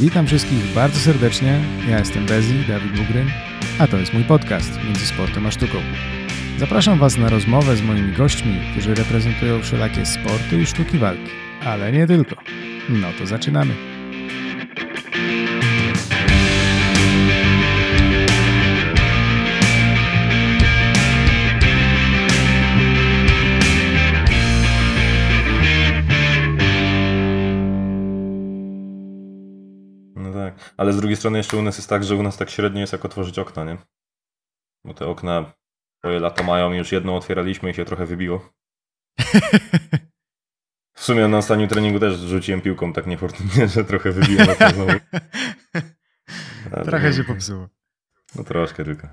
Witam wszystkich bardzo serdecznie. Ja jestem Bezi, Dawid Bugryn, a to jest mój podcast Między Sportem a Sztuką. Zapraszam Was na rozmowę z moimi gośćmi, którzy reprezentują wszelakie sporty i sztuki walki, ale nie tylko. No to zaczynamy. Ale z drugiej strony jeszcze u nas jest tak, że u nas tak średnio jest jak otworzyć okna, nie? Bo te okna swoje lata mają i już jedno otwieraliśmy i się trochę wybiło. W sumie na ostatnim treningu też rzuciłem piłką tak niefortunnie, że trochę wybiłem okno znowu. Ale- Trochę się popsuło. No troszkę tylko.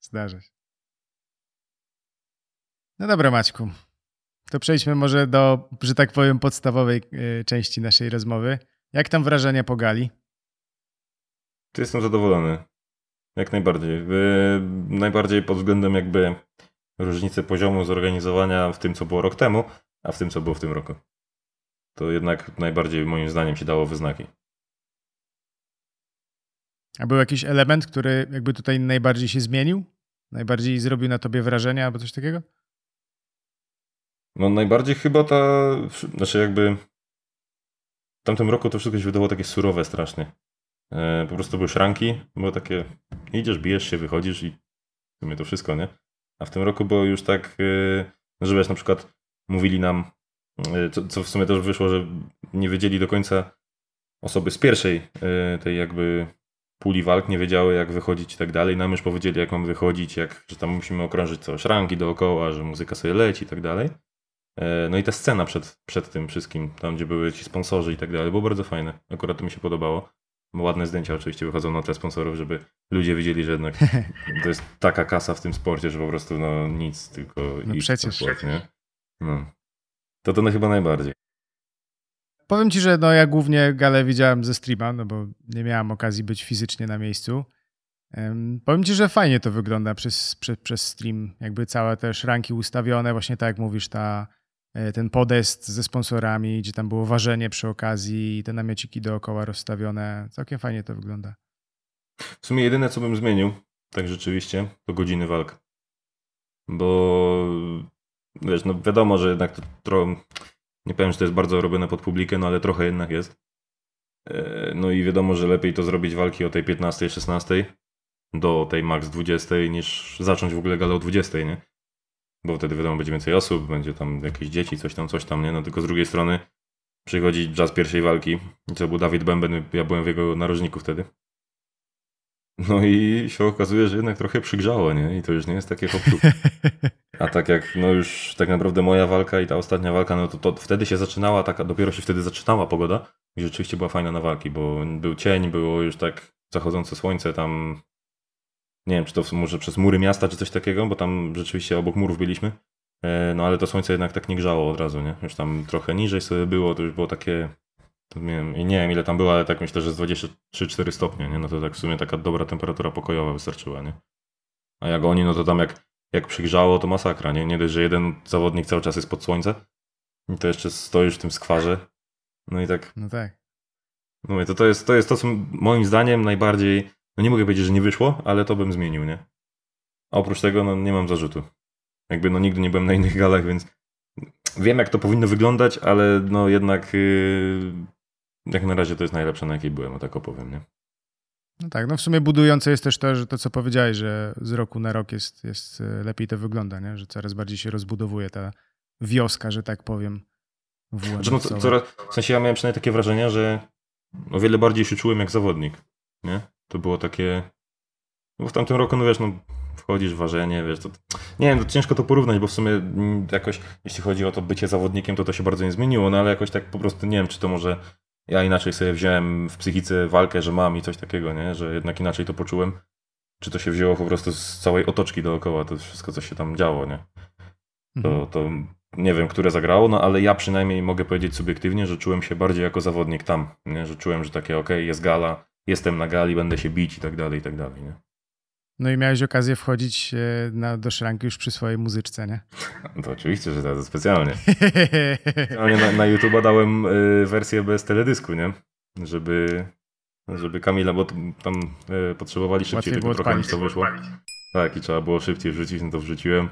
Zdarza się. No dobra, Maćku. To przejdźmy może do, że tak powiem, podstawowej y, części naszej rozmowy. Jak tam wrażenia po gali? Ty jestem zadowolony. Jak najbardziej. Wy- najbardziej pod względem jakby różnicy poziomu zorganizowania w tym, co było rok temu, a w tym, co było w tym roku. To jednak najbardziej moim zdaniem się dało wyznaki. A był jakiś element, który jakby tutaj najbardziej się zmienił? Najbardziej zrobił na tobie wrażenie albo coś takiego? No najbardziej chyba ta, znaczy jakby w tamtym roku to wszystko się wydawało takie surowe strasznie. E, po prostu były szranki, było takie idziesz, bijesz się, wychodzisz i w sumie to wszystko, nie? A w tym roku było już tak, e, że wiesz, na przykład mówili nam, e, co, co w sumie też wyszło, że nie wiedzieli do końca osoby z pierwszej tej jakby puli walk, nie wiedziały jak wychodzić i tak dalej. Nam już powiedzieli jak mamy wychodzić, jak, że tam musimy okrążyć całe szranki dookoła, że muzyka sobie leci i tak dalej. No i ta scena przed, przed tym wszystkim, tam gdzie były ci sponsorzy i tak dalej, było bardzo fajne. Akurat to mi się podobało. Ładne zdjęcia oczywiście wychodzą na tle sponsorów, żeby ludzie widzieli, że jednak to jest taka kasa w tym sporcie, że po prostu no nic, tylko No i przecież. sport, nie? No. To to no chyba najbardziej. Powiem ci, że no ja głównie galę widziałem ze streama, no bo nie miałem okazji być fizycznie na miejscu. Em, powiem ci, że fajnie to wygląda przez, przez, przez stream. Jakby całe te szranki ustawione, właśnie tak jak mówisz, ta, ten podest ze sponsorami, gdzie tam było ważenie przy okazji i te namiociki dookoła rozstawione. Całkiem fajnie to wygląda. W sumie jedyne co bym zmienił, tak rzeczywiście, to godziny walk. Bo wiesz, no wiadomo, że jednak to trochę, nie powiem, że to jest bardzo robione pod publikę, no ale trochę jednak jest. E, No i wiadomo, że lepiej to zrobić walki o tej 15, 16 do tej max 20 niż zacząć w ogóle galę o 20, nie? Bo wtedy wiadomo, będzie więcej osób, będzie tam jakieś dzieci, coś tam, coś tam, nie? No tylko z drugiej strony przychodzi czas pierwszej walki, co był Dawid Bęben, ja byłem w jego narożniku wtedy. No i się okazuje, że jednak trochę przygrzało, nie? I to już nie jest takie hop A tak jak no już tak naprawdę moja walka i ta ostatnia walka, no to, to wtedy się zaczynała taka, dopiero się wtedy zaczynała pogoda i rzeczywiście była fajna na walki, bo był cień, było już tak zachodzące słońce tam, nie wiem czy to może przez mury miasta czy coś takiego, bo tam rzeczywiście obok murów byliśmy, E, no ale to słońce jednak tak nie grzało od razu, nie? Już tam trochę niżej sobie było, to już było takie, nie wiem, nie wiem ile tam było, ale tak myślę, że z 23-4 stopnie, nie? No to tak w sumie taka dobra temperatura pokojowa wystarczyła, nie? A jak oni, no to tam jak, jak przygrzało, to masakra, nie? Nie dość, że jeden zawodnik cały czas jest pod słońce i to jeszcze stoisz w tym skwarze. No i tak, No tak. no mówię, to, to, jest, to jest to, co moim zdaniem najbardziej, no nie mogę powiedzieć, że nie wyszło, ale to bym zmienił, nie? A oprócz tego, no nie mam zarzutu. Jakby no nigdy nie byłem na innych galach, więc wiem jak to powinno wyglądać, ale no jednak yy, jak na razie to jest najlepsze na jakiej byłem, o tak opowiem, nie? No tak, no w sumie budujące jest też to, że to co powiedziałeś, że z roku na rok jest, jest e, lepiej to wygląda, nie? że coraz bardziej się rozbudowuje ta wioska, że tak powiem. Znaczy, no, co- coraz, w sensie ja miałem przynajmniej takie wrażenie, że o wiele bardziej się czułem jak zawodnik, nie? To było takie... no Bo w tamtym roku, no wiesz, no wchodzisz w ważenie, wiesz, to... Nie wiem, to ciężko to porównać, bo w sumie mm, jakoś, jeśli chodzi o to bycie zawodnikiem, to to się bardzo nie zmieniło, no ale jakoś tak po prostu, nie wiem, czy to może ja inaczej sobie wziąłem w psychice walkę, że mam i coś takiego, nie? Że jednak inaczej to poczułem. Czy to się wzięło po prostu z całej otoczki dookoła, to wszystko, co się tam działo, nie? Mhm. to, to nie wiem, które zagrało, no ale ja przynajmniej mogę powiedzieć subiektywnie, że czułem się bardziej jako zawodnik tam, nie? że czułem, że takie okej, jest gala, jestem na gali, będę się bić i tak dalej, i tak dalej. Nie? No i miałeś okazję wchodzić e, na, do szranki już przy swojej muzyczce, nie? To oczywiście, że tak, to specjalnie. Specjalnie na, na YouTube'a dałem y, wersję bez teledysku, nie? Żeby żeby Kamila, bo tam e, potrzebowali szybciej tego trochę niż to wyszło. Tak, i trzeba było szybciej wrzucić, no to wrzuciłem.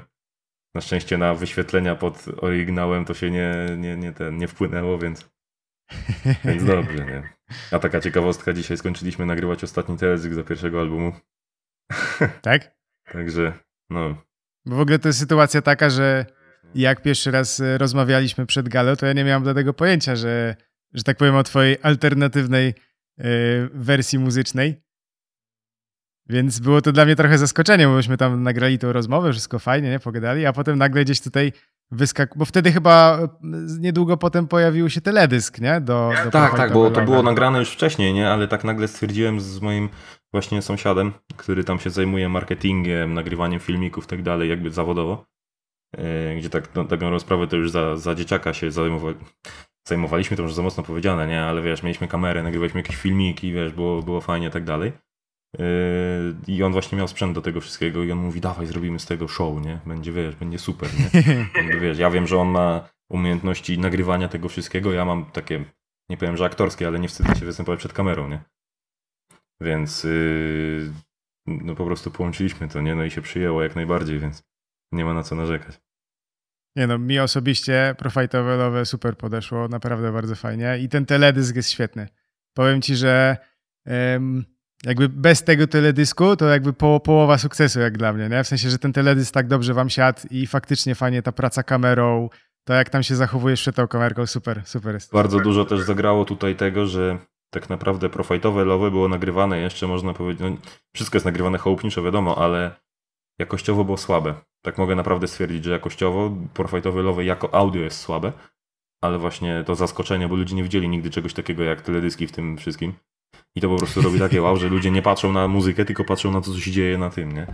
Na szczęście na wyświetlenia pod oryginałem to się nie, nie, nie, ten, nie wpłynęło, więc, więc dobrze, nie? A taka ciekawostka, dzisiaj skończyliśmy nagrywać ostatni teledysk za pierwszego albumu. Tak? Także, no. Bo w ogóle to jest sytuacja taka, że jak pierwszy raz e, rozmawialiśmy przed Galo, to ja nie miałem do tego pojęcia, że, że tak powiem o twojej alternatywnej y, wersji muzycznej. Więc było to dla mnie trochę zaskoczenie, bo myśmy tam nagrali tą rozmowę, wszystko fajnie, nie? Pogadali, a potem nagle gdzieś tutaj wyskak... Bo wtedy chyba e, niedługo potem pojawił się teledysk, nie? Do, do tak, tak, bo to było nagrane już wcześniej, nie? Ale tak nagle stwierdziłem z moim właśnie sąsiadem, który tam się zajmuje marketingiem, nagrywaniem filmików i tak dalej, jakby zawodowo, e, gdzie tak, no, taką rozprawę to już za, za dzieciaka się zajmowali. Zajmowaliśmy to już za mocno powiedziane, nie? Ale wiesz, mieliśmy kamerę, nagrywaliśmy jakieś filmiki, wiesz, było, było fajnie i tak dalej. Yy, I on właśnie miał sprzęt do tego wszystkiego i on mówi, dawaj zrobimy z tego show, nie? Będzie, wiesz, będzie super, nie? Jakby, wiesz, ja wiem, że on ma umiejętności nagrywania tego wszystkiego, ja mam takie, nie powiem, że aktorskie, ale nie wstydzę się występować przed kamerą, nie? Więc yy, no po prostu połączyliśmy to, nie? No i się przyjęło jak najbardziej, więc nie ma na co narzekać. Nie no, mi osobiście Profitowelowe super podeszło, naprawdę bardzo fajnie i ten teledysk jest świetny. Powiem ci, że jakby bez tego teledysku to jakby po, połowa sukcesu jak dla mnie, nie? W sensie, że ten teledysk tak dobrze wam siadł i faktycznie fajnie ta praca kamerą, to jak tam się zachowujesz przed tą kamerką, super, super jest. Bardzo dużo też zagrało tutaj tego, że tak naprawdę profajtowe lowy było nagrywane jeszcze, można powiedzieć, no, wszystko jest nagrywane chałupniczo, wiadomo, ale jakościowo było słabe. Tak mogę naprawdę stwierdzić, że jakościowo profajtowe lowy jako audio jest słabe, ale właśnie to zaskoczenie, bo ludzie nie widzieli nigdy czegoś takiego jak teledyski w tym wszystkim. I to po prostu robi takie wow, że ludzie nie patrzą na muzykę, tylko patrzą na to, co się dzieje na tym, nie?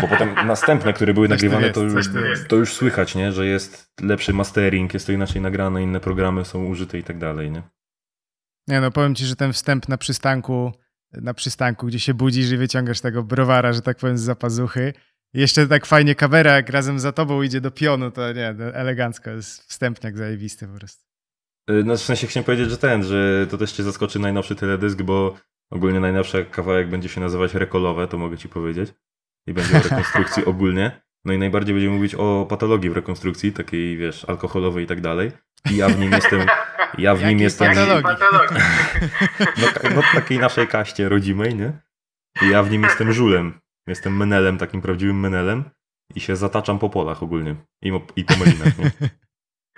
Bo potem następne, które były nagrywane, to, już, to już słychać, nie? Że jest lepszy mastering, jest to inaczej nagrane, inne programy są użyte i tak dalej, nie? Nie no, powiem ci, że ten wstęp na przystanku, na przystanku, gdzie się budzisz i wyciągasz tego browara, że tak powiem, z zapazuchy. Jeszcze tak fajnie kamera, jak razem za tobą idzie do pionu, to nie, elegancko, jest wstępniak zajebisty po prostu. Y, no w sensie chciałem powiedzieć, że ten, że to też cię zaskoczy najnowszy teledysk, bo ogólnie najnowszy kawałek będzie się nazywać Rekolowe, to mogę ci powiedzieć. I będzie o rekonstrukcji ogólnie. No i najbardziej będziemy mówić o patologii w rekonstrukcji, takiej wiesz, alkoholowej i tak dalej. I ja w nim jestem. Ja w nim jestem. Patologii? No, no takiej naszej kaście rodzimej, nie? I ja w nim jestem żulem. Jestem menelem, takim prawdziwym menelem. I się zataczam po polach ogólnie. I, i po melinach, nie?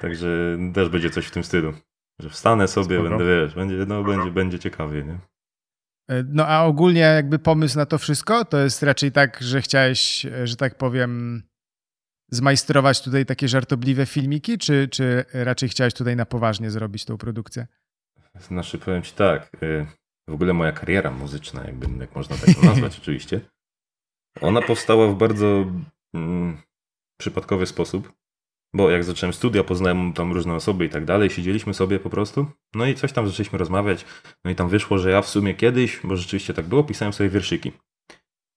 Także też będzie coś w tym stylu. Że wstanę sobie, Spoko. będę, wiesz, będzie, no, będzie, będzie ciekawie, nie? E, no a ogólnie jakby pomysł na to wszystko to jest raczej tak, że chciałeś, e, że tak powiem, zmajstrować tutaj takie żartobliwe filmiki, czy, czy raczej chciałeś tutaj na poważnie zrobić tą produkcję? Znaczy powiem ci tak, e, w ogóle moja kariera muzyczna, jakby, jak można tak nazwać oczywiście, ona powstała w bardzo mm, przypadkowy sposób. Bo jak zacząłem studia, poznałem tam różne osoby i tak dalej, siedzieliśmy sobie po prostu, no i coś tam zaczęliśmy rozmawiać, no i tam wyszło, że ja w sumie kiedyś, bo rzeczywiście tak było, pisałem sobie wierszyki.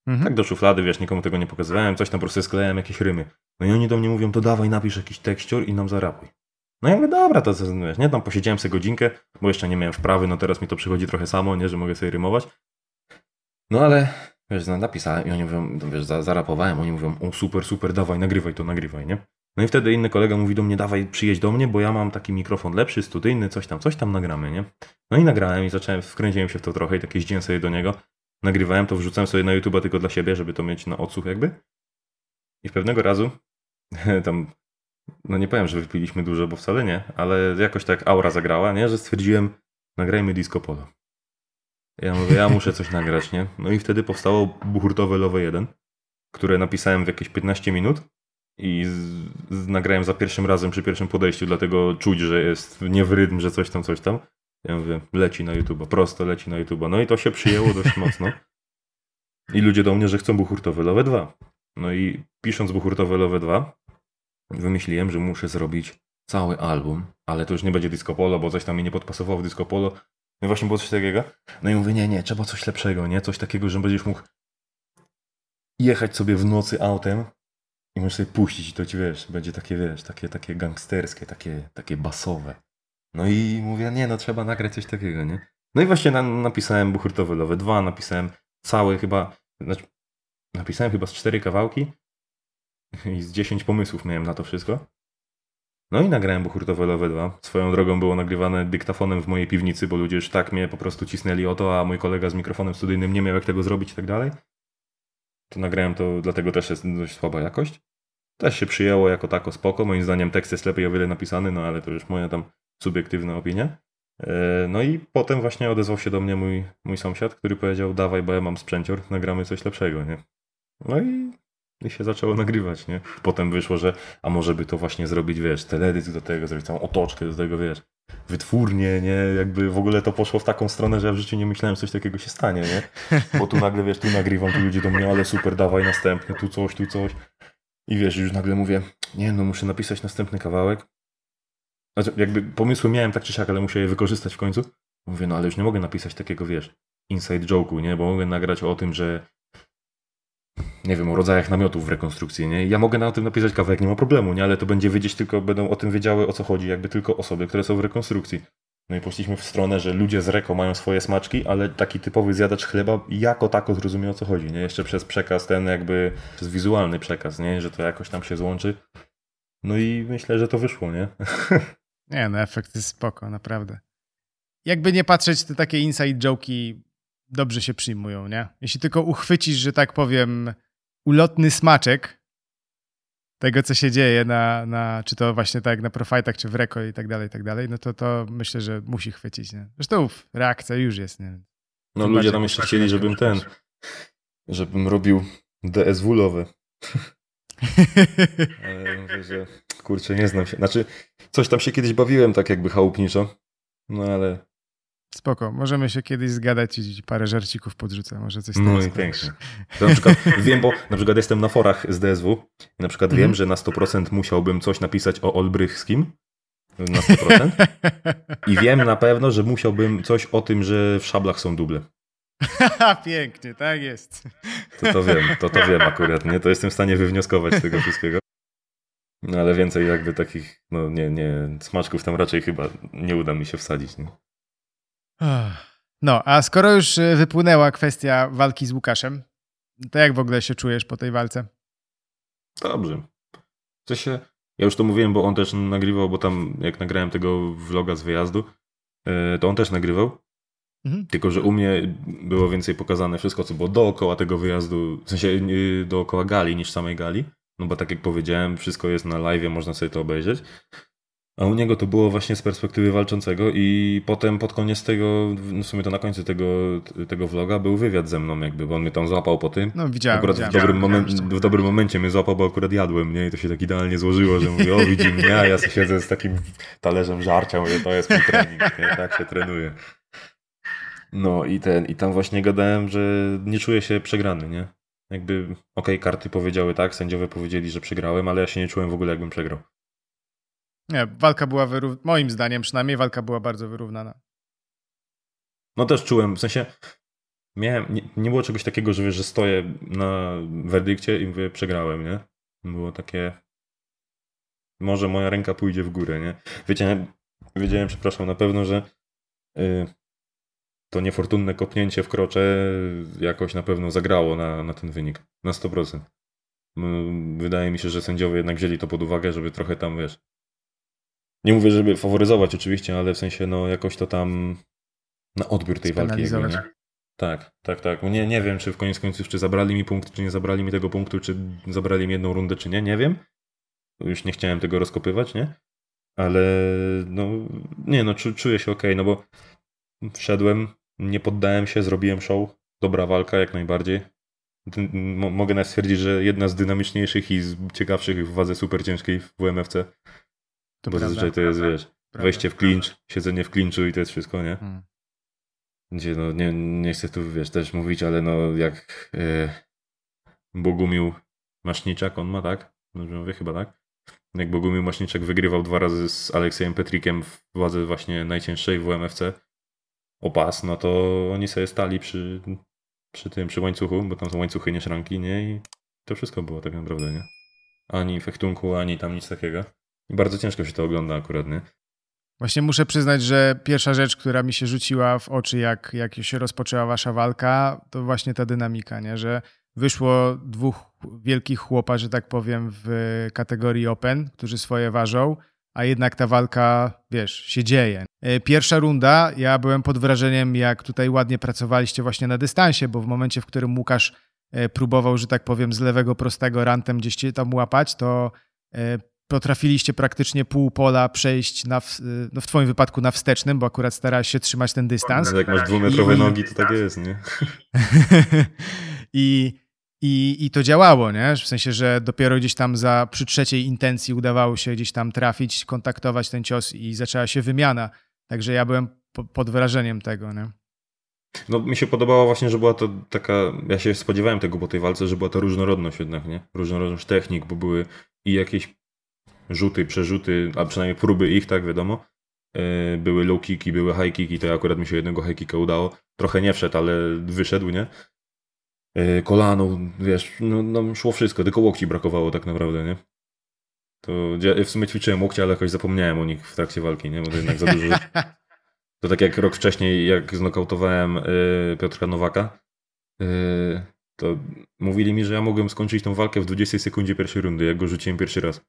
Mhm. Tak do szuflady, wiesz, nikomu tego nie pokazywałem, coś tam po prostu sklejałem jakieś rymy. No i oni do mnie mówią, to dawaj, napisz jakiś tekścior i nam zarapuj. No ja mówię, dobra, to wiesz, nie, tam posiedziałem sobie godzinkę, bo jeszcze nie miałem wprawy, no teraz mi to przychodzi trochę samo, nie, że mogę sobie rymować. No ale, wiesz, no, napisałem i oni mówią, wiesz, zarapowałem, oni mówią, o super, super, dawaj, nagrywaj to, nagrywaj, nie? No i wtedy inny kolega mówi do mnie, dawaj przyjedź do mnie, bo ja mam taki mikrofon lepszy, studyjny, coś tam, coś tam nagramy, nie? No i nagrałem i zacząłem, wkręciłem się w to trochę i tak jeździłem sobie do niego. Nagrywałem to, wrzucałem sobie na YouTube tylko dla siebie, żeby to mieć na odsłuch jakby. I pewnego razu tam, no nie powiem, że wypiliśmy dużo, bo wcale nie, ale jakoś tak aura zagrała, nie? Że stwierdziłem, nagrajmy disco polo. Ja mówię, ja muszę coś nagrać, nie? No i wtedy powstało buchurtowe Love 1, które napisałem w jakieś 15 minut i z, z, nagrałem za pierwszym razem przy pierwszym podejściu, dlatego czuć, że jest nie w rytm, że coś tam, coś tam. Ja mówię, leci na YouTube, prosto leci na YouTube. No i to się przyjęło dość mocno. I ludzie do mnie, że chcą buchurtowe Love 2. No i pisząc buchurtowe Love 2, wymyśliłem, że muszę zrobić cały album, ale to już nie będzie disco polo, bo coś tam mi nie podpasowało w disco polo. No właśnie było coś takiego. No i mówię, nie, nie, trzeba coś lepszego, nie? Coś takiego, że będziesz mógł jechać sobie w nocy autem i możesz sobie puścić i to ci wiesz, będzie takie wiesz, takie, takie gangsterskie, takie, takie basowe. No i mówię, nie no trzeba nagrać coś takiego, nie? No i właśnie na, napisałem Buchurtowy Lowy 2, napisałem całe chyba, znaczy, napisałem chyba z cztery kawałki i z 10 pomysłów miałem na to wszystko. No i nagrałem Buchurtowe Lowe 2. Swoją drogą było nagrywane dyktafonem w mojej piwnicy, bo ludzie już tak mnie po prostu cisnęli o to, a mój kolega z mikrofonem studyjnym nie miał jak tego zrobić i tak dalej. To nagrałem to, dlatego też jest dość słaba jakość. Też się przyjęło jako tako spoko. Moim zdaniem tekst jest lepiej o wiele napisany, no ale to już moja tam subiektywna opinia. E, no i potem właśnie odezwał się do mnie mój, mój sąsiad, który powiedział, dawaj, bo ja mam sprzęcior, nagramy coś lepszego, nie? No i i się zaczęło nagrywać, nie? Potem wyszło, że a może by to właśnie zrobić, wiesz, teledysk do tego, zrobić całą otoczkę do tego, wiesz, wytwórnie, nie? Jakby w ogóle to poszło w taką stronę, że ja w życiu nie myślałem, że coś takiego się stanie, nie? Bo tu nagle, wiesz, tu nagrywam, tu ludzie do mnie, ale super, dawaj następny, tu coś, tu coś. I wiesz, już nagle mówię, nie no, muszę napisać następny kawałek. Znaczy, jakby pomysły miałem tak czy siak, ale muszę je wykorzystać w końcu. Mówię, no ale już nie mogę napisać takiego, wiesz, inside joke'u, nie? Bo mogę nagrać o tym, że nie wiem, o rodzajach namiotów w rekonstrukcji, nie? Ja mogę na tym napisać kawałek, nie ma problemu, nie? Ale to będzie wiedzieć tylko, będą o tym wiedziały o co chodzi, jakby tylko osoby, które są w rekonstrukcji. No i poszliśmy w stronę, że ludzie z reko mają swoje smaczki, ale taki typowy zjadacz chleba jako tako zrozumie o co chodzi, nie? Jeszcze przez przekaz ten jakby, przez wizualny przekaz, nie? Że to jakoś tam się złączy. No i myślę, że to wyszło, nie? Nie, no efekt jest spoko, naprawdę. Jakby nie patrzeć, te takie inside joke'i dobrze się przyjmują, nie? Jeśli tylko uchwycisz, że tak powiem, ulotny smaczek tego, co się dzieje na, na czy to właśnie tak na profajtach, czy w reko i tak dalej, i tak dalej, no to to myślę, że musi chwycić, nie? Zresztą reakcja już jest, nie? No ludzie tam jeszcze chcieli, żebym ten, żebym robił DSW-lowe. Ale mówię, że kurczę, nie znam się. Znaczy, coś tam się kiedyś bawiłem tak jakby chałupniczo, no ale Spoko, możemy się kiedyś zgadać i parę żarcików podrzucę, może coś No i pięknie. To na przykład wiem, bo na przykład jestem na forach z DSW i na przykład wiem, mhm. że na 100% musiałbym coś napisać o Olbrychskim. Na 100%. I wiem na pewno, że musiałbym coś o tym, że w szablach są duble. Pięknie, tak jest. To to wiem, to to wiem akurat, nie? To jestem w stanie wywnioskować z tego wszystkiego. No ale więcej jakby takich, no nie, nie, smaczków tam raczej chyba nie uda mi się wsadzić, nie? No, a skoro już e, wypłynęła kwestia walki z Łukaszem, to jak w ogóle się czujesz po tej walce? Dobrze. W sensie, ja już to mówiłem, bo on też nagrywał, bo tam jak nagrałem tego vloga z wyjazdu, e, to on też nagrywał. Mhm. Tylko, że u mnie było więcej pokazane wszystko, co było dookoła tego wyjazdu, w sensie dookoła gali niż samej gali. No bo tak jak powiedziałem, wszystko jest na live, można sobie to obejrzeć. A u niego to było właśnie z perspektywy walczącego i potem pod koniec tego, no w sumie to na końcu tego, tego vloga był wywiad ze mną jakby, bo on mnie tam złapał po tym. No widziałem. Akurat widziałem, w, dobrym moment, w dobrym momencie mnie złapał, bo akurat jadłem, nie? I to się tak idealnie złożyło, że mówię, o widzi mnie, a ja siedzę z takim talerzem żarcia, mówię, to jest mój trening, nie? Tak się trenuje. No i ten, i tam właśnie gadałem, że nie czuję się przegrany, nie? Jakby, okej, okay, karty powiedziały tak, sędziowie powiedzieli, że przegrałem, ale ja się nie czułem w ogóle jakbym przegrał. Nie, walka była wyrównana, moim zdaniem przynajmniej walka była bardzo wyrównana. No też czułem, w sensie miałem, nie, nie, było czegoś takiego, że wiesz, że stoję na werdykcie i mówię, przegrałem, nie? Było takie, może moja ręka pójdzie w górę, nie? Wiedziałem, wiedziałem przepraszam, na pewno, że yy, to niefortunne kopnięcie w krocze jakoś na pewno zagrało na, na ten wynik, na 100%. Wydaje mi się, że sędziowie jednak wzięli to pod uwagę, żeby trochę tam, wiesz, nie mówię, żeby faworyzować oczywiście, ale w sensie no jakoś to tam na odbiór tej walki. Jakby, nie? Tak, tak, tak. Nie, nie wiem, czy w koniec końców, czy zabrali mi punkt, czy nie zabrali mi tego punktu, czy zabrali mi jedną rundę, czy nie, nie wiem. Już nie chciałem tego rozkopywać, nie? Ale no, nie no, czuję się ok, no bo wszedłem, nie poddałem się, zrobiłem show, dobra walka jak najbardziej. Mogę nawet stwierdzić, że jedna z dynamiczniejszych i ciekawszych w wadze super ciężkiej w WMFC. To Bo zazwyczaj to jest, wiesz, prawda. wejście w klincz, siedzenie w klinczu i to jest wszystko, nie? Hmm. Gdzie, no, nie, nie chcę tu, wiesz, też mówić, ale no, jak e, Bogumił Maszniczak, on ma, tak? Dobrze mówię, chyba tak? Jak Bogumił Maszniczak wygrywał dwa razy z Aleksiejem Petrikiem w wadze właśnie najcięższej w WMFC o pas, no to oni sobie stali przy, przy tym, przy łańcuchu, bo tam są łańcuchy, nie szranki, nie? I to wszystko było tak naprawdę, nie? Ani fechtunku, ani tam nic takiego. Bardzo ciężko się to ogląda akurat, nie? Właśnie muszę przyznać, że pierwsza rzecz, która mi się rzuciła w oczy, jak, jak się rozpoczęła wasza walka, to właśnie ta dynamika, nie? że wyszło dwóch wielkich chłopa, że tak powiem, w kategorii Open, którzy swoje ważą, a jednak ta walka, wiesz, się dzieje. E, pierwsza runda, ja byłem pod wrażeniem, jak tutaj ładnie pracowaliście właśnie na dystansie, bo w momencie, w którym Łukasz e, próbował, że tak powiem, z lewego prostego rantem gdzieś tam łapać, to e, potrafiliście praktycznie pół pola przejść na, no w twoim wypadku na wstecznym, bo akurat starałeś się trzymać ten dystans. Jak masz dwumetrowe I... nogi, to tak jest, nie? I, i, I to działało, nie? W sensie, że dopiero gdzieś tam za, przy trzeciej intencji udawało się gdzieś tam trafić, kontaktować ten cios i zaczęła się wymiana. Także ja byłem po, pod wrażeniem tego, nie? No mi się podobało właśnie, że była to taka, ja się spodziewałem tego po tej walce, że była to różnorodność jednak, nie? Różnorodność technik, bo były i jakieś rzuty, przerzuty, a przynajmniej próby ich, tak wiadomo. E, były low kicki, były high kicki, to akurat mi się jednego high kicka udało. Trochę nie wszedł, ale wyszedł, nie? E, kolano, wiesz, no, no szło wszystko, tylko łokci brakowało tak naprawdę, nie? To ja w sumie ćwiczyłem łokcie, ale jakoś zapomniałem o nich w trakcie walki, nie? Bo to jednak za dużo. To tak jak rok wcześniej, jak znokautowałem y, Piotra Nowaka, to mówili mi, że ja mogłem skończyć tą walkę w 20 sekundzie pierwszej rundy, jak go rzuciłem pierwszy raz.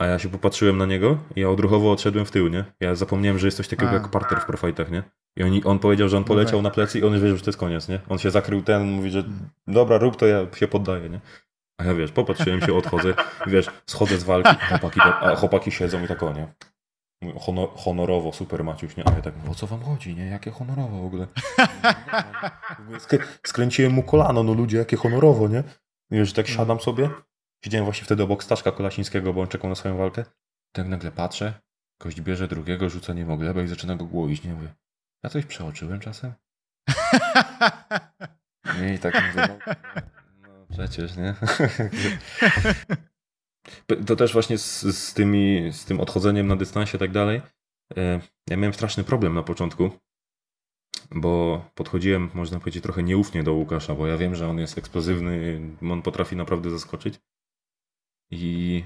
A ja się popatrzyłem na niego i ja odruchowo odszedłem w tył, nie? Ja zapomniałem, że jest coś takiego A. jak parter w profajtach, nie? I on, on powiedział, że on poleciał na plecy i on już wiedział, że to jest koniec, nie? On się zakrył ten, mówi, że dobra, rób to, ja się poddaję, nie? A ja wiesz, popatrzyłem się, odchodzę, wiesz, schodzę z walki, chłopaki, a chłopaki siedzą i tak o, nie? Honor, honorowo, super Maciuś, nie? A ja tak, o co wam chodzi, nie? Jakie honorowo w ogóle? Skręciłem mu kolano, no ludzie, jakie honorowo, nie? I już tak siadam sobie, Siedziałem właśnie wtedy obok Staszka Kolasińskiego, bo on czekał na swoją walkę. Tak nagle patrzę, gość bierze drugiego, rzuca nie mogę, i zaczyna go głowić. Nie mówię, ja coś przeoczyłem czasem? nie, i tak mówię, no, no przecież, nie? to też właśnie z, z, tymi, z tym odchodzeniem na dystansie i tak dalej. E, ja miałem straszny problem na początku, bo podchodziłem, można powiedzieć, trochę nieufnie do Łukasza, bo ja wiem, że on jest eksplozywny, on potrafi naprawdę zaskoczyć. I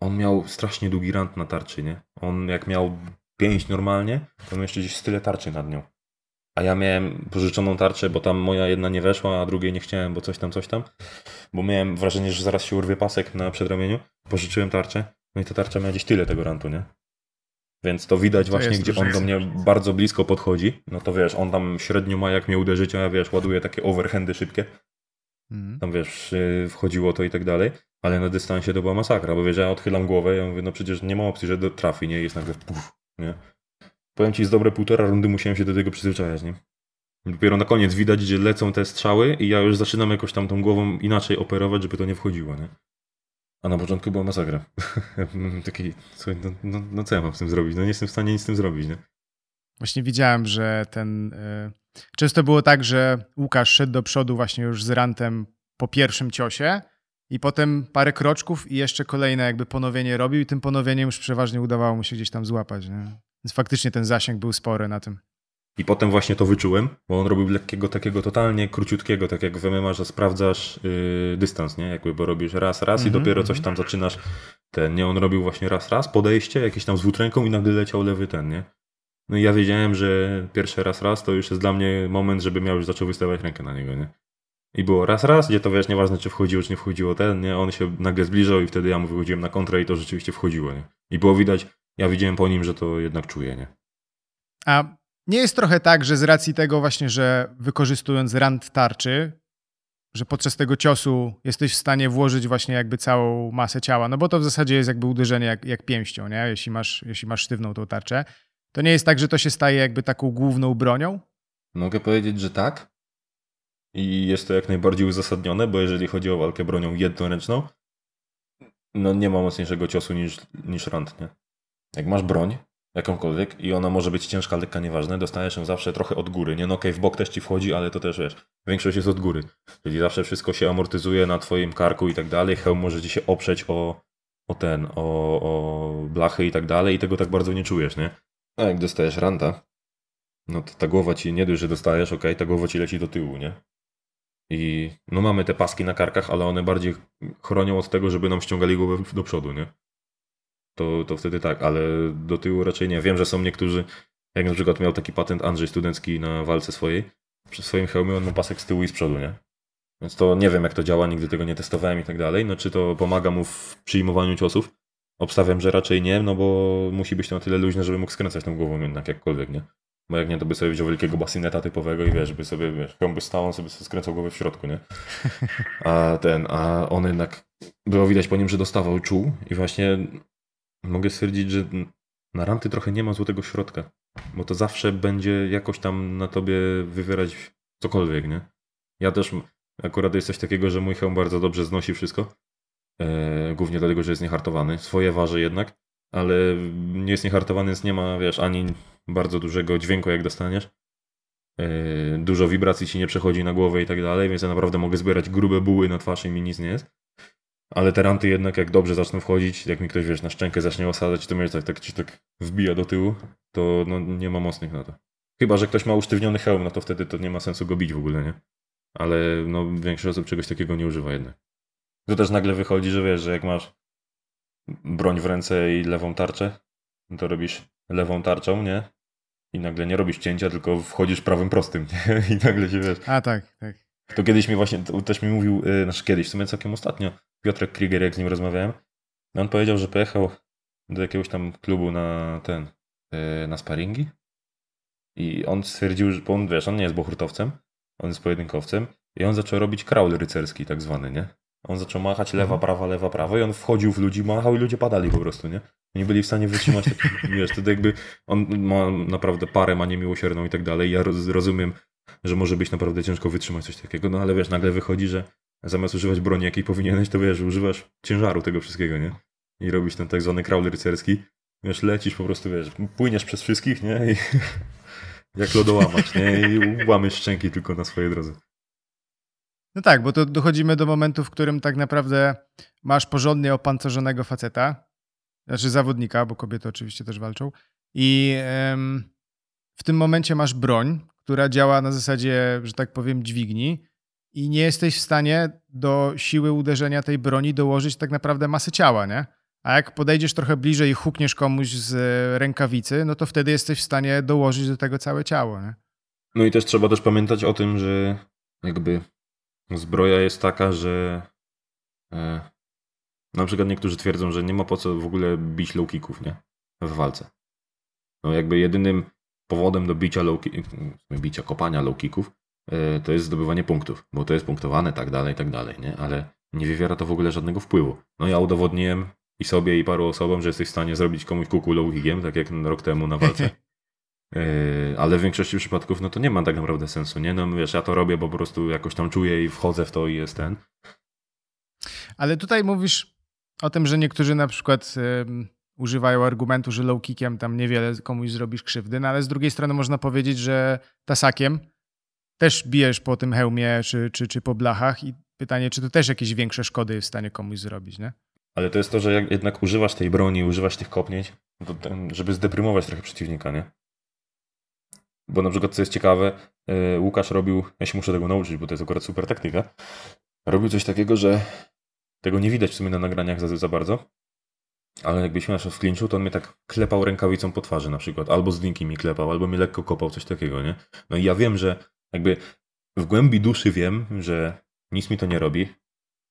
on miał strasznie długi rant na tarczy, nie? On jak miał pięść normalnie, to miał jeszcze gdzieś tyle tarczy nad nią. A ja miałem pożyczoną tarczę, bo tam moja jedna nie weszła, a drugiej nie chciałem, bo coś tam, coś tam. Bo miałem wrażenie, że zaraz się urwie pasek na przedramieniu. Pożyczyłem tarczę. No i ta tarcza miała gdzieś tyle tego rantu, nie? Więc to widać to właśnie, gdzie on do mnie bardzo blisko podchodzi. No to wiesz, on tam średnio ma jak mnie uderzyć, a ja wiesz, ładuje takie overhandy szybkie. Mm. Tam wiesz, y, wchodziło to i tak dalej. Ale na dystansie to była masakra, bo wiesz, ja odchylam głowę, ja mówię, no przecież nie ma opcji, że do, trafi, nie? Jest nagle puf, nie? Powiem ci, z dobre półtora rundy musiałem się do tego przyzwyczajać, nie? Dopiero na koniec widać, gdzie lecą te strzały i ja już zaczynam jakoś tam tą głową inaczej operować, żeby to nie wchodziło, nie? A na początku była masakra. Taki, słuchaj, no, no, no, co ja mam z tym zrobić? No nie jestem w stanie nic z tym zrobić, nie? Właśnie widziałem, że ten... Y, często było tak, że Łukasz szedł do przodu właśnie już z rantem po pierwszym ciosie, i potem parę kroczków i jeszcze kolejne jakby ponowienie robił i tym ponowieniem już przeważnie udawało mu się gdzieś tam złapać. Nie? Więc faktycznie ten zasięg był spory na tym. I potem właśnie to wyczułem, bo on robił lekkiego, takiego totalnie króciutkiego, tak jak w MMA, że sprawdzasz yy, dystans, nie? Jakby, bo robisz raz, raz mm -hmm, i mhm, dopiero coś mhm. tam zaczynasz ten, nie? On robił właśnie raz, raz, podejście, jakiś tam zwód ręką i nagle leciał lewy ten, nie? No i ja wiedziałem, że pierwszy raz, raz to już jest dla mnie moment, żeby miał już zaczął wystawiać rękę na niego, nie? I było raz, raz, gdzie to wiesz, nieważne czy wchodziło, czy nie wchodziło ten, nie? On się nagle zbliżał i wtedy ja mu wychodziłem na kontrę i to rzeczywiście wchodziło, nie? I było widać, ja widziałem po nim, że to jednak czuje, nie? A nie jest trochę tak, że z racji tego właśnie, że wykorzystując rand tarczy, że podczas tego ciosu jesteś w stanie włożyć właśnie jakby całą masę ciała, no bo to w zasadzie jest jakby uderzenie jak, jak pięścią, nie? Jeśli masz, jeśli masz sztywną tą tarczę. To nie jest tak, że to się staje jakby taką główną bronią? Mogę powiedzieć, że tak, i jest to jak najbardziej uzasadnione, bo jeżeli chodzi o walkę bronią jednoręczną, no nie ma mocniejszego ciosu niż, niż rant, nie? Jak masz broń, jakąkolwiek, i ona może być ciężka, lekka, nieważne, dostajesz ją zawsze trochę od góry, nie? No okej, okay, w bok też ci wchodzi, ale to też, wiesz, większość jest od góry. Czyli zawsze wszystko się amortyzuje na twoim karku i tak dalej, hełm może ci się oprzeć o, o ten, o, o blachy i tak dalej i tego tak bardzo nie czujesz, nie? A jak dostajesz ranta, no to ta głowa ci, nie dość, że dostajesz, okay, ta głowa ci leci do tyłu, nie? I no mamy te paski na karkach, ale one bardziej chronią od tego, żeby nam ściągali głowę do przodu, nie? to, to wtedy tak, ale do tyłu raczej nie. Wiem, że są niektórzy, jak na przykład miał taki patent Andrzej Studencki na walce swojej, przy swoim hełmie on ma pasek z tyłu i z przodu, nie? Więc to nie wiem, jak to działa, nigdy tego nie testowałem i tak dalej. No czy to pomaga mu w przyjmowaniu ciosów? Obstawiam, że raczej nie, no bo musi być na tyle luźny, żeby mógł skręcać tą głową jednak jakkolwiek, nie? Bo jak nie, to by sobie wziął wielkiego basyneta typowego i wiesz, by sobie, wiesz, by stał, on sobie skręcał głowę w środku, nie? A ten, a on jednak, było widać po nim, że dostawał, czuł i właśnie mogę stwierdzić, że na ranty trochę nie ma złotego środka, bo to zawsze będzie jakoś tam na tobie wywierać cokolwiek, nie? Ja też akurat jest coś takiego, że mój hełm bardzo dobrze znosi wszystko, głównie dlatego, że jest niehartowany. Swoje waży jednak, ale nie jest niehartowany, więc nie ma, wiesz, ani bardzo dużego dźwięku, jak dostaniesz. E, dużo wibracji ci nie przechodzi na głowę i tak dalej, więc ja naprawdę mogę zbierać grube buły na twarz i mi nic nie jest. Ale te ranty jednak jak dobrze zaczną wchodzić, jak mi ktoś wiesz, na szczękę zacznie osadzać, to mnie tak, tak tak wbija do tyłu, to no, nie ma mocnych na to. Chyba, że ktoś ma usztywniony hełm, no to wtedy to nie ma sensu go bić w ogóle, nie? Ale no większość osób czegoś takiego nie używa jednak. To też nagle wychodzi, że wiesz, że jak masz broń w ręce i lewą tarczę, to robisz lewą tarczą, nie? I nagle nie robisz cięcia, tylko wchodzisz prawym prostym, nie? I nagle się wiesz. A tak, tak. To kiedyś mi właśnie, to też mi mówił, yy, znaczy kiedyś, w sumie całkiem ostatnio, Piotrek Krieger, jak z nim rozmawiałem, no on powiedział, że pojechał do jakiegoś tam klubu na ten, yy, na sparingi i on stwierdził, że, bo on, wiesz, on nie jest bohurtowcem, on jest pojedynkowcem i on zaczął robić kraul rycerski tak zwany, nie? On zaczął machać lewa, mhm. prawa, lewa, prawa i on wchodził w ludzi, machał i ludzie padali po prostu, nie? Nie byli w stanie wytrzymać takich, wiesz, wtedy jakby on ma naprawdę parę ma niemiłosierną i tak dalej. Ja rozumiem, że może być naprawdę ciężko wytrzymać coś takiego, no ale wiesz, nagle wychodzi, że zamiast używać broni, jakiej powinieneś, to wiesz, używasz ciężaru tego wszystkiego, nie? I robisz ten tak zwany kraul rycerski. Wiesz, lecisz po prostu, wiesz, płyniesz przez wszystkich, nie? I jak lodołamać, nie? I łamiesz szczęki tylko na swojej drodze. No tak, bo to dochodzimy do momentu, w którym tak naprawdę masz porządnie opancerzonego faceta, znaczy zawodnika, bo kobiety oczywiście też walczą, i w tym momencie masz broń, która działa na zasadzie, że tak powiem, dźwigni, i nie jesteś w stanie do siły uderzenia tej broni dołożyć tak naprawdę masy ciała, nie? A jak podejdziesz trochę bliżej i hukniesz komuś z rękawicy, no to wtedy jesteś w stanie dołożyć do tego całe ciało, nie? No i też trzeba też pamiętać o tym, że jakby zbroja jest taka, że e, na przykład niektórzy twierdzą, że nie ma po co w ogóle bić low kicków, nie? W walce. No jakby jedynym powodem do bicia low bicia kopania low kicków e, to jest zdobywanie punktów, bo to jest punktowane, tak dalej, tak dalej, nie? Ale nie wywiera to w ogóle żadnego wpływu. No ja udowodniłem i sobie i paru osobom, że jesteś w stanie zrobić komuś kuku low kickiem, tak jak rok temu na walce. E, ale w większości przypadków no to nie ma tak naprawdę sensu, nie? No wiesz, ja to robię, bo po prostu jakoś tam czuję i wchodzę w to i jest ten. Ale tutaj mówisz o tym, że niektórzy na przykład używają argumentu, że low kickiem tam niewiele komuś zrobisz krzywdy, no ale z drugiej strony można powiedzieć, że tasakiem też bijesz po tym hełmie czy, czy, czy po blachach i pytanie, czy to też jakieś większe szkody jest w stanie komuś zrobić, nie? Ale to jest to, że jak jednak używasz tej broni, używasz tych kopnięć, żeby zdeprymować trochę przeciwnika, nie? Bo na przykład, co jest ciekawe, e, Łukasz robił, ja się muszę tego nauczyć, bo to jest akurat super taktyka, robił coś takiego, że tego nie widać w sumie na nagraniach za, za bardzo, ale jakbyśmy naszło w klinczu, to on mnie tak klepał rękawicą po twarzy na przykład, albo z dynki mi klepał, albo mi lekko kopał, coś takiego, nie? No i ja wiem, że jakby w głębi duszy wiem, że nic mi to nie robi,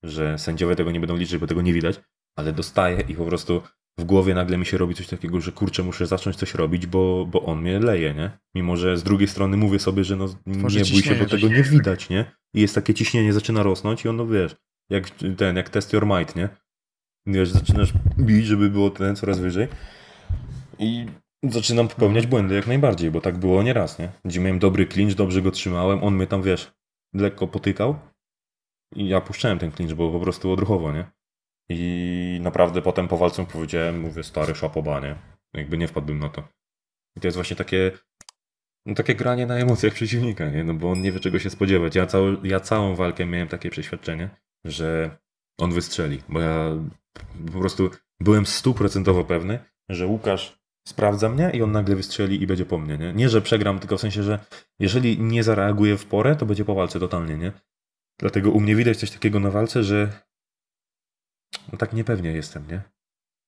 że sędziowie tego nie będą liczyć, bo tego nie widać, ale dostaję i po prostu w głowie nagle mi się robi coś takiego, że kurczę, muszę zacząć coś robić, bo, bo on mnie leje, nie? Mimo, że z drugiej strony mówię sobie, że no Tworzy nie bój się, bo tego nie widać, nie? I jest takie ciśnienie, zaczyna rosnąć i ono, wiesz, jak ten, jak test your might, nie? Wiesz, zaczynasz bić, żeby było ten coraz wyżej i zaczynam popełniać błędy jak najbardziej, bo tak było nieraz, nie? Gdzie miałem dobry clinch, dobrze go trzymałem, on mnie tam, wiesz, lekko potykał i ja puszczałem ten clinch, bo po prostu odruchowo, nie? I naprawdę potem po walce powiedziałem, mówię, stary szapoba, nie? Jakby nie wpadłbym na to. I to jest właśnie takie, no takie granie na emocjach przeciwnika, nie? No bo on nie wie czego się spodziewać. Ja, cał, ja całą walkę miałem takie przeświadczenie, że on wystrzeli, bo ja po prostu byłem stuprocentowo pewny, że Łukasz sprawdza mnie i on nagle wystrzeli i będzie po mnie, nie? Nie, że przegram, tylko w sensie, że jeżeli nie zareaguje w porę, to będzie po walce totalnie, nie? Dlatego u mnie widać coś takiego na walce, że no tak niepewnie jestem, nie?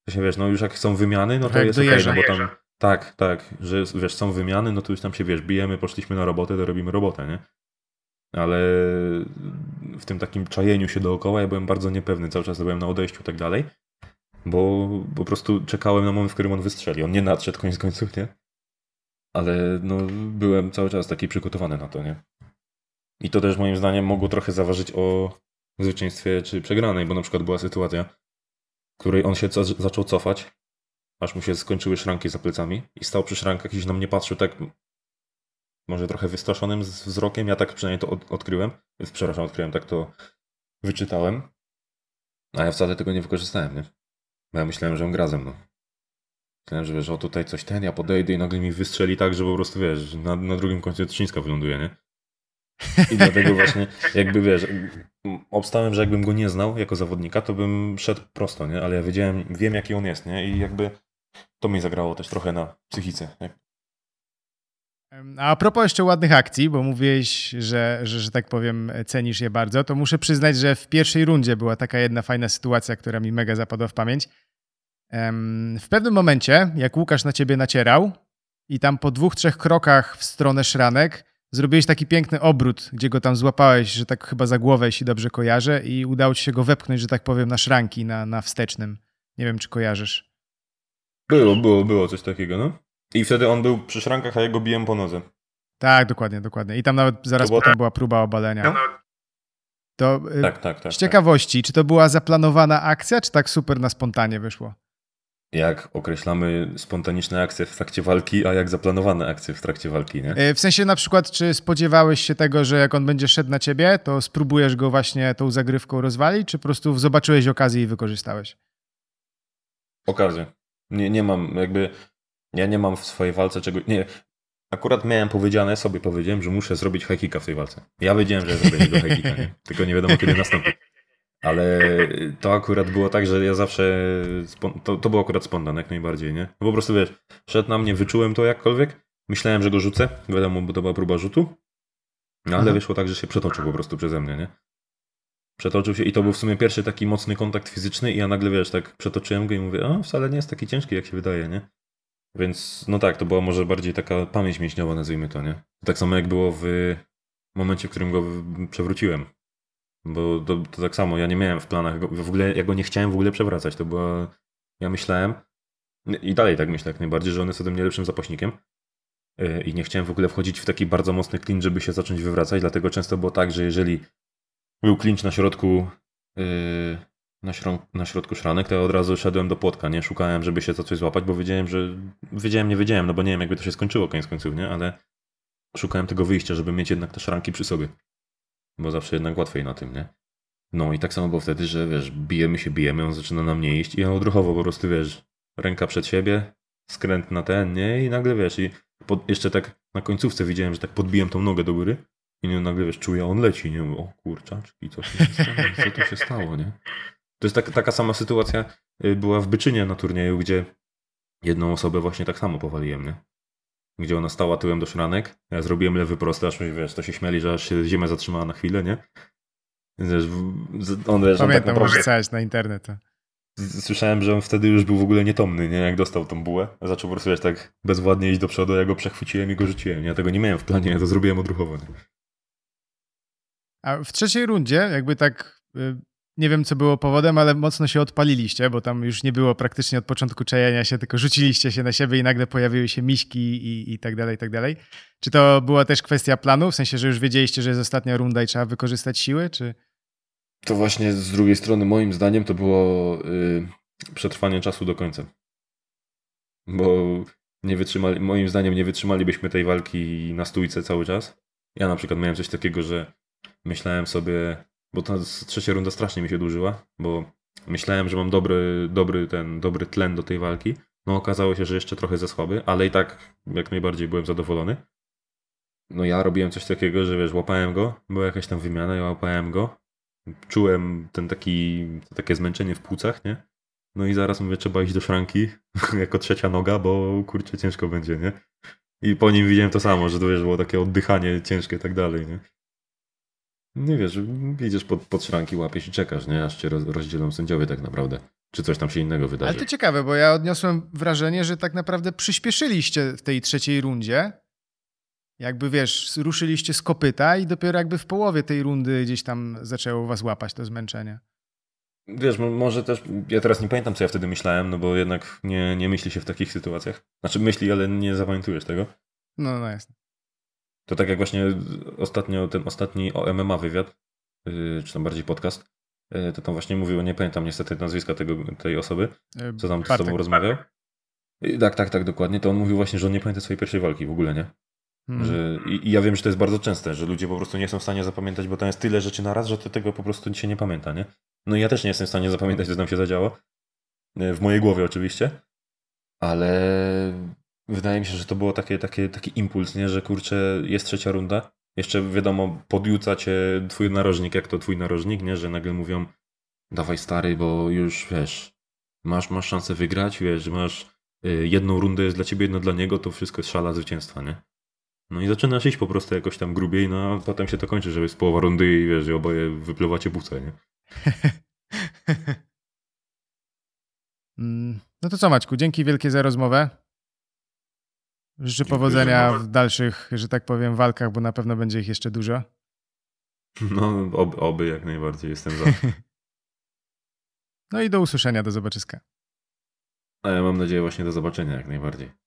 To się wiesz, no już jak są wymiany, no to Jak jest okej, dojeżdża. no bo tam... Tak, tak, że wiesz, są wymiany, no to już tam się, wiesz, bijemy, poszliśmy na robotę, to robimy robotę, nie? Ale w tym takim czajeniu się dookoła ja byłem bardzo niepewny, cały czas byłem na odejściu i tak dalej, bo po prostu czekałem na moment, w którym on wystrzeli. On nie nadszedł koniec końców, nie? Ale no, byłem cały czas taki przygotowany na to, nie? I to też moim zdaniem mogło trochę zaważyć o zwycięstwie czy przegranej, bo na przykład była sytuacja, w której on się zaczął cofać, aż mu się skończyły szranki za plecami i stał przy szrankach i na mnie patrzył tak może trochę wystraszonym wzrokiem, ja tak przynajmniej to od, odkryłem, przepraszam, odkryłem, tak to wyczytałem, a ja wcale tego nie wykorzystałem, nie? Bo ja myślałem, że on gra ze mną. Myślałem, że wiesz, o tutaj coś ten, ja podejdę i nagle mi wystrzeli tak, że po prostu wiesz, na, na drugim końcu Trzcińska wyląduje, nie? I dlatego właśnie, jakby wiesz, obstałem, że jakbym go nie znał jako zawodnika, to bym szedł prosto, nie? Ale ja wiedziałem, wiem jaki on jest, nie? I jakby to mi zagrało też trochę na psychice. nie? A propos jeszcze ładnych akcji, bo mówiłeś, że, że, że tak powiem, cenisz je bardzo, to muszę przyznać, że w pierwszej rundzie była taka jedna fajna sytuacja, która mi mega zapadła w pamięć. W pewnym momencie, jak Łukasz na ciebie nacierał i tam po dwóch, trzech krokach w stronę szranek zrobiłeś taki piękny obrót, gdzie go tam złapałeś, że tak chyba za głowę, jeśli dobrze kojarzę, i udało ci się go wepchnąć, że tak powiem, na szranki, na, na wstecznym. Nie wiem, czy kojarzysz. Było, było, było coś takiego, no. I wtedy on był przy szrankach, a ja go biłem po nodze. Tak, dokładnie, dokładnie. I tam nawet zaraz było potem tak- była próba obalenia. To y, Tak, tak, tak. z ciekawości, czy to była zaplanowana akcja, czy tak super na spontanie wyszło? Jak określamy spontaniczne akcje w trakcie walki, a jak zaplanowane akcje w trakcie walki, nie? Y, W sensie na przykład, czy spodziewałeś się tego, że jak on będzie szedł na ciebie, to spróbujesz go właśnie tą zagrywką rozwalić, czy po prostu zobaczyłeś okazję i wykorzystałeś? Okazję. Nie, nie mam jakby, ja nie mam w swojej walce czego, nie, akurat miałem powiedziane, sobie powiedziałem, że muszę zrobić high kicka w tej walce. Ja wiedziałem, że zrobię tego high kicka, nie? tylko nie wiadomo kiedy nastąpi. Ale to akurat było tak, że ja zawsze, to, to było akurat spontan jak najbardziej, nie? No po prostu wiesz, szedł na mnie, wyczułem to jakkolwiek, myślałem, że go rzucę, wiadomo, bo to była próba rzutu, no ale Mhm. wyszło tak, że się przetoczył po prostu przeze mnie, nie? Przetoczył się i to był w sumie pierwszy taki mocny kontakt fizyczny i ja nagle, wiesz, tak przetoczyłem go i mówię, a wcale nie jest taki ciężki, jak się wydaje, nie? Więc, no tak, to była może bardziej taka pamięć mięśniowa, nazwijmy to, nie? Tak samo jak było w momencie, w którym go przewróciłem. Bo to, to tak samo, ja nie miałem w planach, w ogóle, ja go nie chciałem w ogóle przewracać, to była, ja myślałem, i dalej tak myślę jak najbardziej, że on jest ode mnie lepszym zapaśnikiem, Yy, i nie chciałem w ogóle wchodzić w taki bardzo mocny clinch, żeby się zacząć wywracać, dlatego często było tak, że jeżeli był clinch na środku yy, na, śrą- na środku szranek, to ja od razu szedłem do płotka, nie? Szukałem, żeby się za coś złapać, bo wiedziałem, że wiedziałem, nie wiedziałem, no bo nie wiem, jakby to się skończyło koniec końców, nie? Ale szukałem tego wyjścia, żeby mieć jednak te szranki przy sobie. Bo zawsze jednak łatwiej na tym, nie? No i tak samo było wtedy, że wiesz, bijemy się, bijemy, on zaczyna na mnie iść i ja odruchowo po prostu, wiesz, ręka przed siebie, skręt na ten, nie? I nagle, wiesz, i pod, jeszcze tak na końcówce widziałem, że tak podbiłem tą nogę do góry i nie, nagle, wiesz, czuję, on leci, nie? O kurczaczki, co się stało? Co to się stało, nie? To jest tak, taka sama sytuacja y, była w Byczynie na turnieju, gdzie jedną osobę właśnie tak samo powaliłem, nie? Gdzie ona stała tyłem do szranek, ja zrobiłem lewy prosty, aż wiesz, to się śmiali, że aż się ziemia zatrzymała na chwilę, nie? Wiesz, on, wiesz, tak Pamiętam, naprawdę, wrzucałeś na internet. słyszałem, że on wtedy już był w ogóle nietomny, nie? Jak dostał tą bułę, zaczął po prostu wiesz, tak bezwładnie iść do przodu, ja go przechwyciłem i go rzuciłem. Ja tego nie miałem w planie, ja to zrobiłem odruchowo. Nie? A w trzeciej rundzie, jakby tak, y, nie wiem co było powodem, ale mocno się odpaliliście, bo tam już nie było praktycznie od początku czajenia się, tylko rzuciliście się na siebie i nagle pojawiły się miśki i, i tak dalej, i tak dalej. Czy to była też kwestia planu, w sensie, że już wiedzieliście, że jest ostatnia runda i trzeba wykorzystać siły, czy... To właśnie z drugiej strony, moim zdaniem, to było y, przetrwanie czasu do końca. Bo nie wytrzymali, moim zdaniem nie wytrzymalibyśmy tej walki na stójce cały czas. Ja na przykład miałem coś takiego, że myślałem sobie, bo ta trzecia runda strasznie mi się dłużyła, bo myślałem, że mam dobry, dobry, ten, dobry tlen do tej walki. No okazało się, że jeszcze trochę za słaby, ale i tak jak najbardziej byłem zadowolony. No ja robiłem coś takiego, że wiesz, łapałem go, była jakaś tam wymiana, ja łapałem go, czułem ten taki, takie zmęczenie w płucach, nie? No i zaraz mówię, trzeba iść do szranki jako trzecia noga, bo kurczę ciężko będzie, nie? I po nim widziałem to samo, że to wiesz, było takie oddychanie ciężkie i tak dalej, nie? Nie wiesz, idziesz pod, pod szranki, łapiesz i czekasz, nie? Aż cię roz, rozdzielą sędziowie tak naprawdę. czy coś tam się innego wydarzy. Ale to ciekawe, bo ja odniosłem wrażenie, że tak naprawdę przyspieszyliście w tej trzeciej rundzie. Jakby wiesz, ruszyliście z kopyta i dopiero jakby w połowie tej rundy gdzieś tam zaczęło was łapać to zmęczenie. Wiesz, może też, ja teraz nie pamiętam, co ja wtedy myślałem, no bo jednak nie, nie myśli się w takich sytuacjach. Znaczy myśli, ale nie zapamiętujesz tego. No, no jasne. To tak jak właśnie ostatnio, ten ostatni o MMA wywiad, yy, czy tam bardziej podcast, yy, to tam właśnie mówił, nie pamiętam niestety nazwiska tego, tej osoby, co tam Bartek. z tobą rozmawiał. Yy, tak, tak, tak, dokładnie. To on mówił właśnie, że on nie pamięta swojej pierwszej walki w ogóle, nie? Hmm. Że, i, i, ja wiem, że to jest bardzo częste, że ludzie po prostu nie są w stanie zapamiętać, bo tam jest tyle rzeczy na raz, że to tego po prostu się nie pamięta, nie? No ja też nie jestem w stanie zapamiętać, co tam się zadziało. W mojej głowie oczywiście. Ale wydaje mi się, że to było takie, takie, taki impuls, nie? Że kurczę, jest trzecia runda. Jeszcze wiadomo, podjuca cię twój narożnik, jak to twój narożnik, nie? Że nagle mówią, dawaj stary, bo już wiesz, masz, masz szansę wygrać, wiesz, masz e, jedną rundę jest dla ciebie, jedna dla niego, to wszystko jest szala zwycięstwa, nie? No i zaczynasz iść po prostu jakoś tam grubiej, no a potem się to kończy, że jest połowa rundy i wiesz, i oboje wypluwacie buce, nie? Mm, no to co Maćku, dzięki wielkie za rozmowę. Życzę powodzenia w dalszych, że tak powiem, walkach, bo na pewno będzie ich jeszcze dużo. No, oby, oby jak najbardziej jestem za. no i do usłyszenia, do zobaczyska. A ja mam nadzieję właśnie do zobaczenia jak najbardziej.